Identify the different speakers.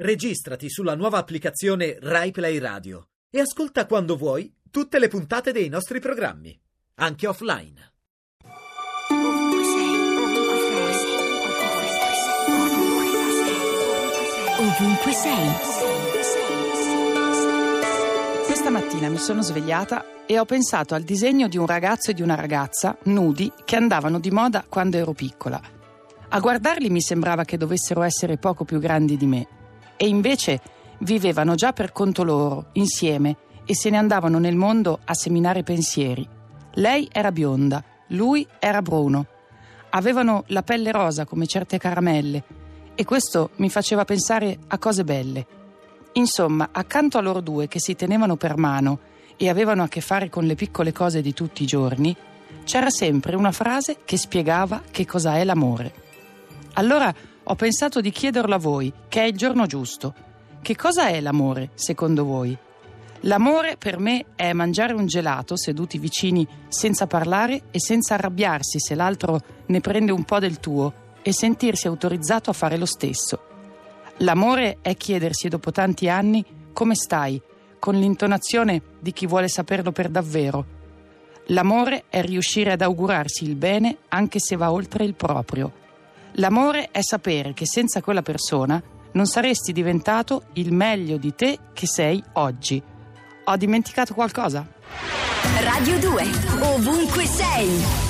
Speaker 1: Registrati sulla nuova applicazione RaiPlay Radio e ascolta quando vuoi tutte le puntate dei nostri programmi, anche offline.
Speaker 2: Ovunque sei.
Speaker 3: Questa mattina mi sono svegliata e ho pensato al disegno di un ragazzo e di una ragazza nudi che andavano di moda quando ero piccola. A guardarli mi sembrava che dovessero essere poco più grandi di me e invece vivevano già per conto loro, insieme, e se ne andavano nel mondo a seminare pensieri. Lei era bionda, lui era bruno. Avevano la pelle rosa come certe caramelle e questo mi faceva pensare a cose belle. Insomma, accanto a loro due che si tenevano per mano e avevano a che fare con le piccole cose di tutti i giorni, c'era sempre una frase che spiegava che cosa è l'amore. Allora ho pensato di chiederlo a voi, che è il giorno giusto. Che cosa è l'amore, secondo voi? L'amore per me è mangiare un gelato seduti vicini senza parlare e senza arrabbiarsi se l'altro ne prende un po' del tuo e sentirsi autorizzato a fare lo stesso. L'amore è chiedersi dopo tanti anni come stai, con l'intonazione di chi vuole saperlo per davvero. L'amore è riuscire ad augurarsi il bene anche se va oltre il proprio. L'amore è sapere che senza quella persona non saresti diventato il meglio di te che sei oggi. Ho dimenticato qualcosa?
Speaker 2: Radio 2, ovunque sei.